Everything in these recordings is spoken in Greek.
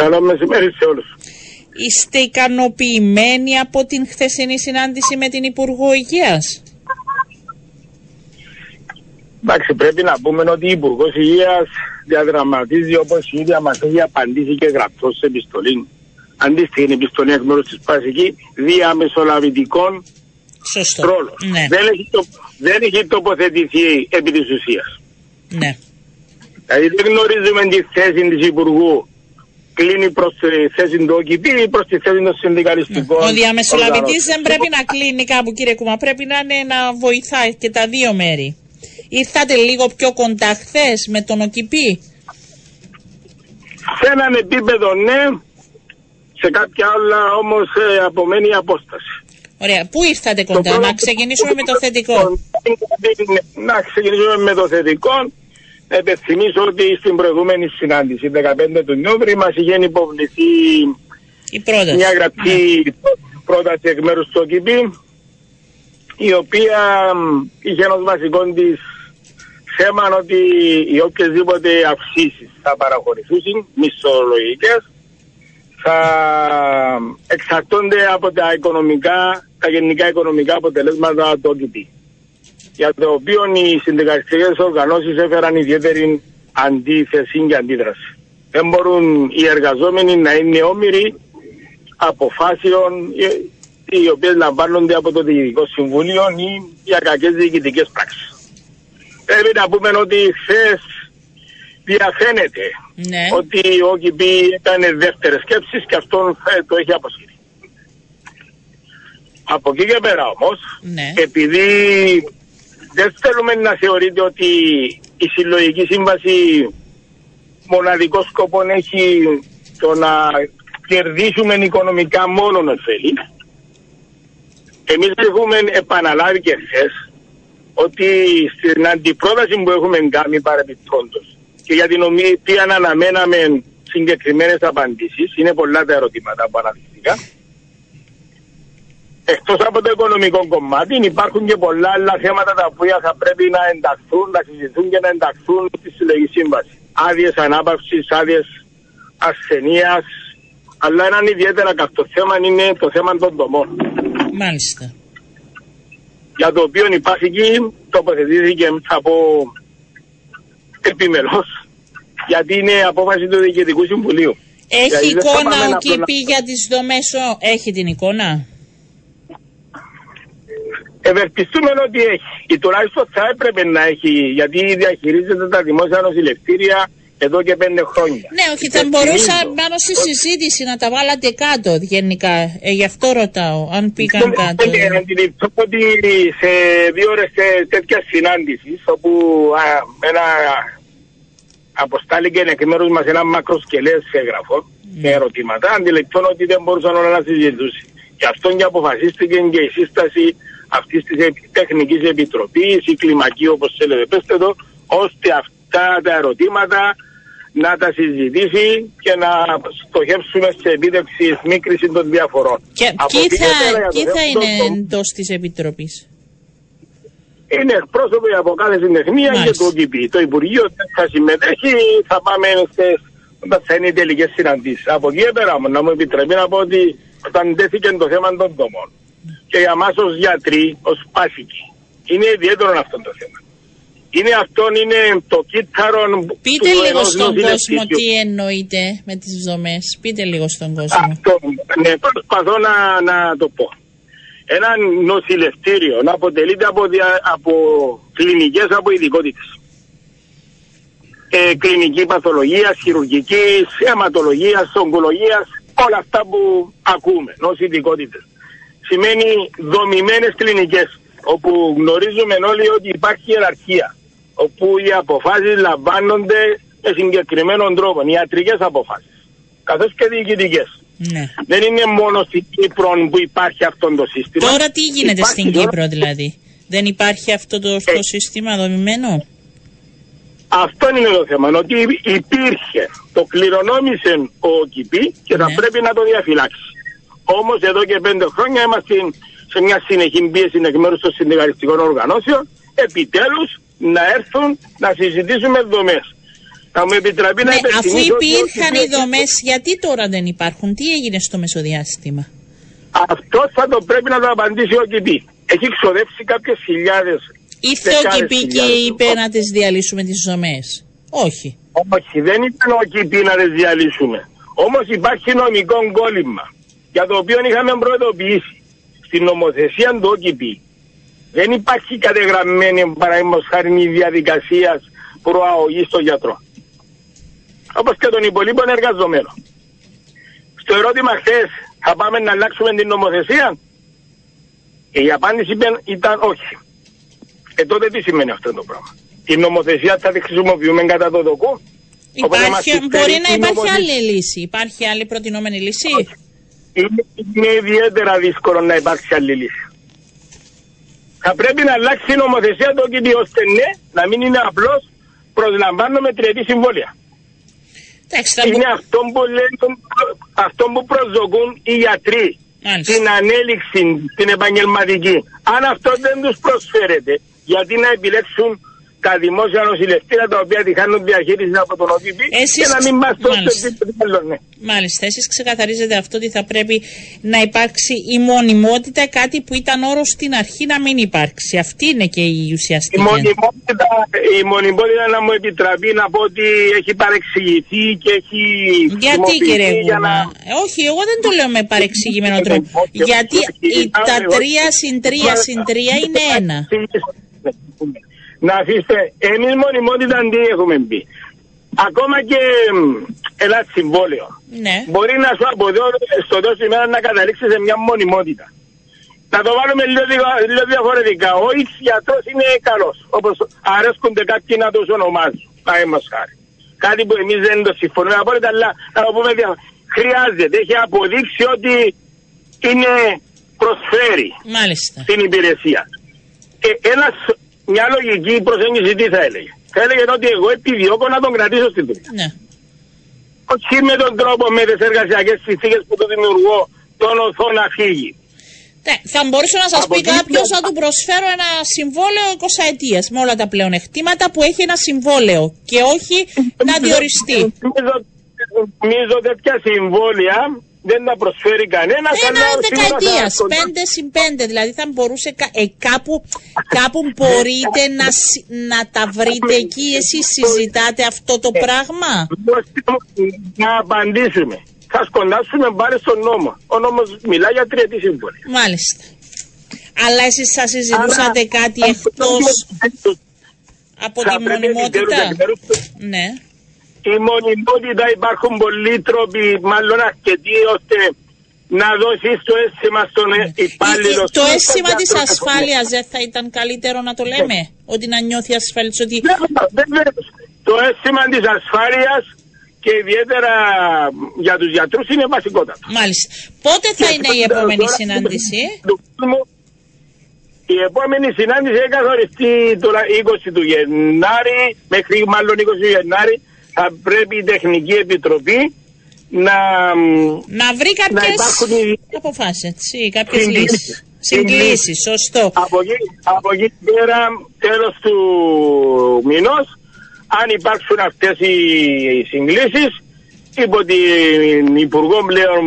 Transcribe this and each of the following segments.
Καλό μεσημέρι σε όλους. Είστε ικανοποιημένοι από την χθεσινή συνάντηση με την Υπουργό Υγείας; Εντάξει, πρέπει να πούμε ότι η Υπουργός Υγείας διαδραματίζει όπως η ίδια μας έχει απαντήσει και γραπτός σε επιστολή. Αντίστοιχη επιστολή εκ μέρους της Πασική διαμεσολαβητικών Σωστό. ρόλων. Ναι. Δεν, έχει το, δεν έχει τοποθετηθεί επί της ουσίας. Ναι. Δηλαδή δεν γνωρίζουμε τη θέση της Υπουργού κλείνει προς τη θέση του ΟΚΙΠ ή προς τη θέση των συνδικαλιστικών. Ο διαμεσολαβητής οργανώσεων. δεν πρέπει να κλείνει κάπου κύριε Κουμά, πρέπει να είναι να βοηθάει και τα δύο μέρη. Ήρθατε λίγο πιο κοντά χθες με τον ΟΚΙΠΗ. Σε έναν επίπεδο ναι, σε κάποια άλλα όμως ε, απομένει η απόσταση. Ωραία. Πού ήρθατε κοντά, πρώτο- να ξεκινήσουμε με το θετικό. Να ξεκινήσουμε με το θετικό. Να υπενθυμίσω ότι στην προηγούμενη συνάντηση, 15 του Νιόβρη, μας είχε υποβληθεί Η πρόταση. μια γραπτή πρόταση εκ μέρους του ΟΚΙΠ, η οποία μ, είχε ως βασικό της θέμα ότι οι οποιασδήποτε αυξήσεις θα παραχωρηθούν, μισθολογικές, θα εξαρτώνται από τα οικονομικά, τα γενικά οικονομικά αποτελέσματα του ΟΚΙΠ. Για το οποίο οι συνδικαλιστικές οργανώσεις έφεραν ιδιαίτερη αντίθεση και αντίδραση. Δεν μπορούν οι εργαζόμενοι να είναι όμοιροι αποφάσεων ε, οι οποίες λαμβάνονται από το Διοικητικό Συμβούλιο ή για κακές διοικητικές πράξεις. Πρέπει να πούμε ότι χθες διαφαίνεται Ναι. ότι ο ΚΙΠ έκανε δεύτερες σκέψεις και αυτόν ε, το έχει αποσύρει. Από εκεί και πέρα όμως, Ναι. επειδή δεν θέλουμε να θεωρείτε ότι η συλλογική σύμβαση μοναδικό σκοπό έχει το να κερδίσουμε οικονομικά μόνο ωφέλη. Εμείς έχουμε επαναλάβει και χθες ότι στην αντιπρόταση που έχουμε κάνει παρεπιπτόντως και για την οποία αναμέναμε συγκεκριμένες απαντήσεις, είναι πολλά τα ερωτήματα που αναδείχθηκαν, Εκτός από το οικονομικό κομμάτι υπάρχουν και πολλά άλλα θέματα τα οποία θα πρέπει να ενταχθούν, να συζητηθούν και να ενταχθούν στη συλλογική σύμβαση. Άδειες ανάπαυσης, άδειες ασθενείας, αλλά έναν ιδιαίτερα καυτό θέμα είναι το θέμα των δομών. Μάλιστα. Για το οποίο η Πάσικη τοποθετήθηκε, θα πω, επιμελώς, γιατί είναι απόφαση του Διοικητικού Συμβουλίου. Έχει Δηλαδή, δεν θα εικόνα πάμε ο να ΚΙΠΗ για τις δομές, ο- έχει την εικόνα; Ευελπιστούμε ότι έχει. Ή τουλάχιστον θα έπρεπε να έχει, γιατί διαχειρίζεται τα δημόσια νοσηλευτήρια εδώ και πέντε χρόνια. Ναι, όχι, θα Και μπορούσα θυμίζω πάνω στη συζήτηση να τα βάλατε κάτω γενικά. Ε, γι' αυτό ρωτάω, αν πήγαν Δεν- κάτω. δεν- αντιληφθώ ότι σε δύο ώρες τε- τέτοια συνάντησης, όπου α, ένα αποστάληκε εκ μέρους μας ένα μακροσκελές έγγραφο με ερωτήματα, αντιληφθώ ότι δεν μπορούσαν όλα να συζητούσουν. Γι' αυτό και αποφασίστηκε και η σύσταση αυτής της επι- τεχνικής επιτροπής, η κλιμακή όπως θέλετε πέστε το, ώστε αυτά τα ερωτήματα να τα συζητήσει και να στοχεύσουμε σε επίτευξη σμίκριση των διαφορών. Και Από ποιοι εκεί και θα, πέρα για το ποιοι θα θέμα είναι των- εντός της Επιτροπής; είναι εκπρόσωποι από κάθε συντεχνία και Μάλιστα. το ΟΚΙΠ. Το Υπουργείο δεν θα συμμετέχει, θα πάμε σε, όταν θα είναι οι τελικές συναντήσεις. Από εκεί και πέρα μου, να μου επιτρέπει να πω ότι όταν τέθηκε το θέμα των δομών και για εμά ως γιατροί, ως πάσικοι, είναι ιδιαίτερο αυτό το θέμα. Είναι αυτό, είναι το κύτταρο Πείτε του λίγο ενός στον κόσμο νοσηλευτήριου. τι εννοείτε με τις δομές. Πείτε λίγο στον κόσμο. Αυτό, ναι, προσπαθώ να, να το πω. Ένα νοσηλευτήριο να αποτελείται από, δια, από κλινικές από ειδικότητες. Ε, κλινική παθολογίας, χειρουργικής, αιματολογίας, ογκολογίας, όλα αυτά που ακούμε ως ειδικότητες. Σημαίνει δομημένες κλινικές, όπου γνωρίζουμε όλοι ότι υπάρχει ιεραρχία, όπου οι αποφάσεις λαμβάνονται με συγκεκριμένων τρόπων, ιατρικές αποφάσεις, καθώς και διοικητικές. Ναι. Δεν είναι μόνο στην Κύπρο που υπάρχει αυτό το σύστημα. Τώρα τι γίνεται Υπάρχει στην τώρα- Κύπρο δηλαδή; Δεν υπάρχει αυτό το, το Ε. σύστημα δομημένο; Αυτό είναι το θέμα. Ότι υπήρχε, το κληρονόμησε ο ΚΙΠΗ και θα Ναι. πρέπει να το διαφυλάξει. Όμως εδώ και πέντε χρόνια είμαστε σε μια συνεχή πίεση εκ μέρους των συνδικαλιστικών οργανώσεων επιτέλους να έρθουν να συζητήσουμε δομές. Θα μου επιτραπεί να Ναι, αφού υπενθυμίσω ότι υπήρχαν όχι- οι δομές, γιατί τώρα δεν υπάρχουν, τι έγινε στο μεσοδιάστημα; Αυτό θα το πρέπει να το απαντήσει ο ΚΙΠΗ. Έχει ξοδέψει κάποιες χιλιάδες. Ήρθε ο ΚΙΠΗ και είπε να τις διαλύσουμε τις δομές. Όχι. Όχι, δεν ήταν ο ΚΙΠΗ να τις διαλύσουμε. Όμως υπάρχει νομικό κόλλημα για το οποίο είχαμε προειδοποιήσει. Στην νομοθεσία του ΟΚΙΠΗ δεν υπάρχει κατεγραμμένη παραδείγματος χάρη η διαδικασία προαγωγής των γιατρών. Όπως και των υπολείπων εργαζομένων. Στο ερώτημα χθες, θα πάμε να αλλάξουμε την νομοθεσία; Η απάντηση ήταν- ήταν όχι. Ε, τότε τι σημαίνει αυτό το πράγμα; Την νομοθεσία θα τη χρησιμοποιούμε κατά το δοκού; Οπότε μας Υπάρχει, συμφέρει μπορεί να η υπάρχει νομοθεσία. άλλη λύση; Υπάρχει άλλη προτινόμενη λύση; Είναι, είναι ιδιαίτερα δύσκολο να υπάρξει άλλη λύση. Θα πρέπει να αλλάξει η νομοθεσία το ΚΙΠΗ ώστε ναι, να μην είναι απλώς προσλαμβάνουμε τριετή συμβόλαια. Εντάξει, θα μπο- Είναι αυτό που, λένε, αυτό που προσδοκούν οι γιατροί. Μάλιστα. Την ανέλυξη, την επαγγελματική. Αν αυτό δεν τους προσφέρεται, γιατί να επιλέξουν τα δημόσια νοσηλευτήρια τα οποία τη χάνουν διαχείριση από τον ΟΚΙΠΗ Εσείς και να μην μας δώσουν μάλιστα. τίποτα άλλο. Ναι. Μάλιστα, εσείς ξεκαθαρίζετε αυτό ότι θα πρέπει να υπάρξει η μονιμότητα, κάτι που ήταν όρο στην αρχή να μην υπάρξει. Αυτή είναι και η Η ουσιαστική. μονιμότητα, η μονιμότητα να μου επιτραπεί να πω ότι έχει παρεξηγηθεί και έχει Γιατί κύριε χρησιμοποιηθεί για Γούνα, να... Ε, όχι, εγώ δεν το λέω με παρεξηγημένο τρόπο. Όχι, όχι, Γιατί όχι, η, όχι, τα όχι. τρία συν τρία συν τρία είναι ένα. Να αφήστε, εμείς μονιμότητα τι έχουμε πει. Ακόμα και μ, ένα συμβόλαιο. Ναι. Μπορεί να σου από εδώ στο τέλος της ημέρας να καταλήξεις σε μια μονιμότητα. Να το βάλουμε λίγο, δια- λίγο διαφορετικά. Ο X γιατρός είναι καλός. Όπως αρέσκονται κάποιοι να τους ονομάζουν. Παραδείγματος χάρη. Κάτι που εμείς δεν το συμφωνούμε απόλυτα, αλλά να το πούμε δια... Χρειάζεται. Έχει αποδείξει ότι είναι προσφέρει Μάλιστα. την υπηρεσία. Ε, ένας, μια λογική προσέγγιση τι θα έλεγε. Θα έλεγε ότι εγώ επιδιώκω να τον κρατήσω στην δουλειά. Ναι. Όχι με τον τρόπο με τις εργασιακές συνθήκες που το δημιουργώ τον οθώ να φύγει. Ναι, θα μπορούσε να σας Από πει εκεί κάποιος πια- να του προσφέρω ένα συμβόλαιο 20 ετία με όλα τα πλεονεκτήματα που έχει ένα συμβόλαιο και όχι να διοριστεί. Νομίζω, νομίζω τέτοια συμβόλαια δεν τα προσφέρει κανένας. Ένα δεκαετίας, πέντε συν πέντε. Δηλαδή θα μπορούσε κα- ε, κάπου, κάπου μπορείτε να, συ- να τα βρείτε εκεί. Εσείς συζητάτε αυτό το πράγμα; Να απαντήσουμε. Θα σκοντάσουμε πάλι στον νόμο. Ο νόμος μιλάει για τριετή συμβόλαια. Μάλιστα. Αλλά εσείς θα συζητούσατε Άρα, κάτι αυτό εκτός το- από θα τη πρέπει μονιμότητα; επιτέλους, επιτέλους, Ναι. Η μονιμότητα υπάρχουν πολλοί τρόποι, μάλλον αρκετοί, ώστε να δώσει το αίσθημα στον υπάλληλο. Ε, Το στον αίσθημα της γιατρό, ασφάλειας δεν θα ήταν καλύτερο να το λέμε. Ότι να νιώθει ασφαλής ότι Βέβαια, βέβαια. Το αίσθημα της ασφάλειας και ιδιαίτερα για τους γιατρούς είναι βασικότατο. Μάλιστα. Πότε θα είναι η επόμενη Τώρα, συνάντηση; του κόσμου, Η επόμενη συνάντηση έχει καθοριστεί τώρα 20 του Γενάρη, μέχρι μάλλον 20 του Γενάρη, θα πρέπει η Τεχνική Επιτροπή να, Να βρει να κάποιες υπάρχουν οι αποφάσεις, έτσι, κάποιες Συγκλήσεις. λύσεις. Συγκλήσεις, σωστό. από εκεί, από εκεί πέρα τέλος του μηνός αν υπάρξουν αυτές οι συγκλήσεις υπό την Υπουργό πλέον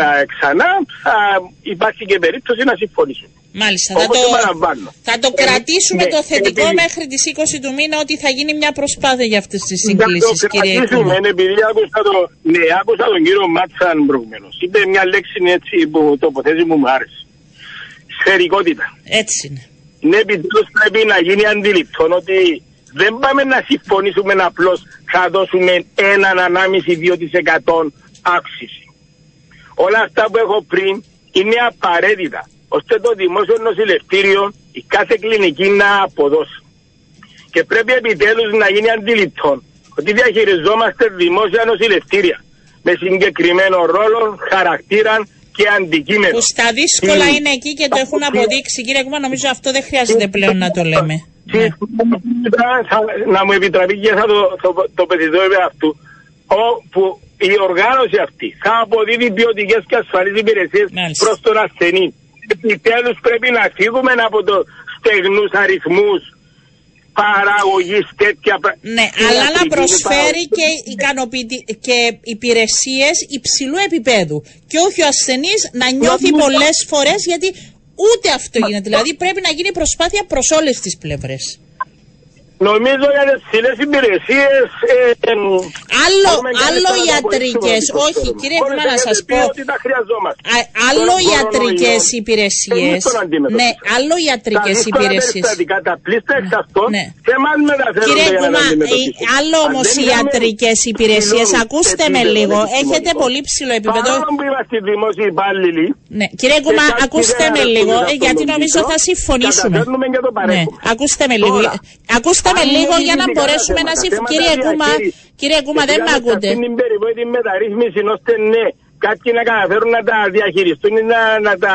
ε, ξανά θα υπάρχει και περίπτωση να συμφωνήσουν. Μάλιστα. Θα Όπως το, επαναλαμβάνω. θα το Ε, κρατήσουμε ναι, το θετικό επειδή- μέχρι τις 20 του μήνα ότι θα γίνει μια προσπάθεια για αυτές τις Να το συγκλήσεις, κύριε κρατήσουμε, Κούμα. επειδή άκουσα, το, ναι, άκουσα τον κύριο Μάτσαν προηγουμένως. Είπε μια λέξη έτσι που τοποθέτηση μου μου άρεσε. Σφαιρικότητα. Έτσι είναι. Ναι, επιτέλους πρέπει να γίνει αντιληπτό ότι δεν πάμε να συμφωνήσουμε απλώς θα δώσουμε έναν ανάμιση 2% αύξηση. Όλα αυτά που έχω πριν είναι απαραίτητα ώστε το δημόσιο νοσηλευτήριο η κάθε κλινική να αποδώσει. Και πρέπει επιτέλους να γίνει αντιληπτό ότι διαχειριζόμαστε δημόσια νοσηλευτήρια με συγκεκριμένο ρόλο, χαρακτήρα και αντικείμενο. Που στα δύσκολα Mm. είναι εκεί και το έχουν αποδείξει. Κύριε Κούμα, νομίζω αυτό δεν χρειάζεται πλέον να το λέμε. Ναι. Θα- να μου επιτραπεί και θα το, το, το πεθυδώ αυτού όπου η οργάνωση αυτή θα αποδίδει ποιοτικές και ασφαλείς υπηρεσίες Μάλιστα. προς τον ασθενή. Επιτέλους πρέπει να φύγουμε από το στεγνούς αριθμούς παραγωγής τέτοια Ναι, αλλά να προσφέρει και, ικανοποιητή, και υπηρεσίες υψηλού επίπεδου. Και όχι ο ασθενής να νιώθει πολλές φορές γιατί ούτε αυτό γίνεται. Δηλαδή πρέπει να γίνει προσπάθεια προς όλες τις πλευρές. Νομίζω για τις ψηλές υπηρεσίες. Ε, άλλο άλλο ιατρικές. Όχι, κύριε Κούμα, να σας πω. άλλο ιατρικές υπηρεσίες. Ναι, άλλο ιατρικές υπηρεσίες. Τα πλήστα εξ αυτών ναι. και εμάς Κύριε Κούμα, άλλο όμως ιατρικές υπηρεσίες. Ακούστε με λίγο. Έχετε πολύ ψηλό επίπεδο. που είμαστε δημόσιοι υπάλληλοι. Ναι, κύριε Κούμα, ακούστε με λίγο, γιατί νομίζω θα συμφωνήσουμε. Ναι, ακούστε με λίγο. Ακούστε Ακούστε με λίγο για να μπορέσουμε να συμφωνήσουμε. Κύριε Κούμα, κύριε Κούμα, δεν με ακούτε. Στην περιπτώση μεταρρύθμισης, ώστε ναι, κάποιοι να καταφέρουν να τα διαχειριστούν ή να, να τα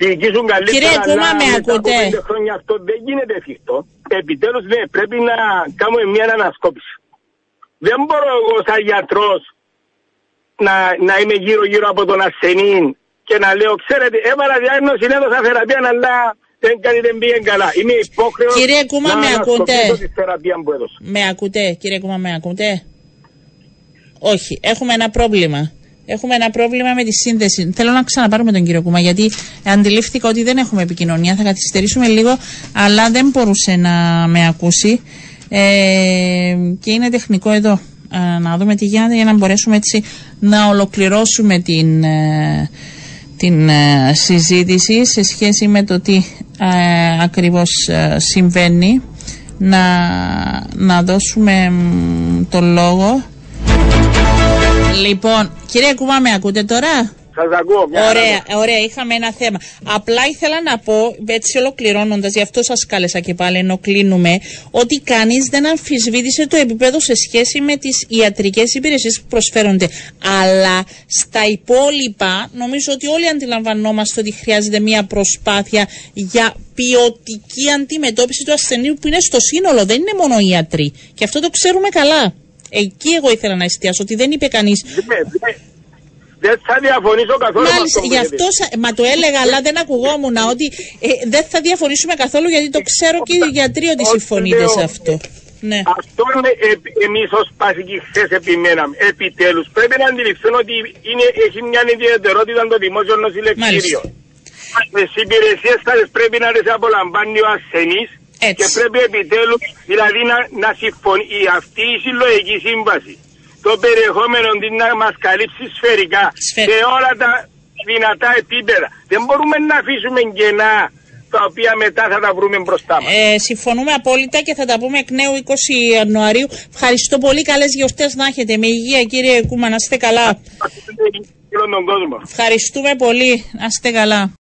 διοικήσουν καλύτερα. Κύριε Κούμα, με ακούτε. Χρόνια αυτό δεν γίνεται εφικτό. Επιτέλους, ναι, πρέπει να κάνουμε μια ανασκόπηση. Δεν μπορώ εγώ σαν γιατρός να, να είμαι γύρω-γύρω από τον ασθενή και να λέω, ξέρετε, έβαλα διάγνωση, έδωσα θεραπεία, αλλά δεν κάνει, δεν πήγε καλά. Είμαι υπόχρεος κύριε Κούμα, με ακούτε; Με ακούτε, κύριε Κούμα, με ακούτε; Όχι, έχουμε ένα πρόβλημα. Έχουμε ένα πρόβλημα με τη σύνδεση. Θέλω να ξαναπάρουμε τον κύριο Κούμα, γιατί αντιλήφθηκα ότι δεν έχουμε επικοινωνία. Θα καθυστερήσουμε λίγο, αλλά δεν μπορούσε να με ακούσει. Ε, και είναι τεχνικό εδώ. Ε, να δούμε τι γίνεται για να μπορέσουμε έτσι να ολοκληρώσουμε την, ε, την ε, συζήτηση σε σχέση με το τι ε, ακριβώς ε, συμβαίνει να, να δώσουμε το λόγο. Λοιπόν, κύριε Κουμά με ακούτε τώρα; Σας ακούω. Μια ωραία, ωραία, είχαμε ένα θέμα. Απλά ήθελα να πω, έτσι ολοκληρώνοντας, γι' αυτό σας κάλεσα και πάλι ενώ κλείνουμε, ότι κανείς δεν αμφισβήτησε το επίπεδο σε σχέση με τις ιατρικές υπηρεσίες που προσφέρονται. Αλλά στα υπόλοιπα, νομίζω ότι όλοι αντιλαμβανόμαστε ότι χρειάζεται μια προσπάθεια για ποιοτική αντιμετώπιση του ασθενείου που είναι στο σύνολο. Δεν είναι μόνο οι ιατροί. Και αυτό το ξέρουμε καλά. Εκεί εγώ ήθελα να εστιάσω, ότι δεν είπε κανείς. Ναι, ναι. Δεν θα διαφωνήσω καθόλου Μάλιστα, με γι' αυτό μα το έλεγα, αλλά δεν ακουγόμουν ότι ε, δεν θα διαφωνήσουμε καθόλου γιατί το ξέρω και οι γιατροί ότι συμφωνείτε σε αυτό. Ναι. Αυτό είναι ε, εμείς ως πασικοί χθε επιμέναμε. Επιτέλους πρέπει να αντιληφθούν ότι είναι, έχει μια ιδιαιτερότητα το δημόσιο νοσηλευτήριο. Τι υπηρεσίες πρέπει να τις απολαμβάνει ο ασθενής και πρέπει επιτέλους δηλαδή να, να συμφωνεί αυτή η συλλογική σύμβαση το περιεχόμενο της να μας καλύψει σφαιρικά σε όλα τα δυνατά επίπεδα. Δεν μπορούμε να αφήσουμε κενά τα οποία μετά θα τα βρούμε μπροστά μας. Ε, συμφωνούμε απόλυτα και θα τα πούμε εκ νέου 20 Ιανουαρίου. Ευχαριστώ πολύ. Καλές γιορτές να έχετε. Με υγεία κύριε Κούμα. Να είστε καλά. Ευχαριστούμε πολύ. Να είστε καλά.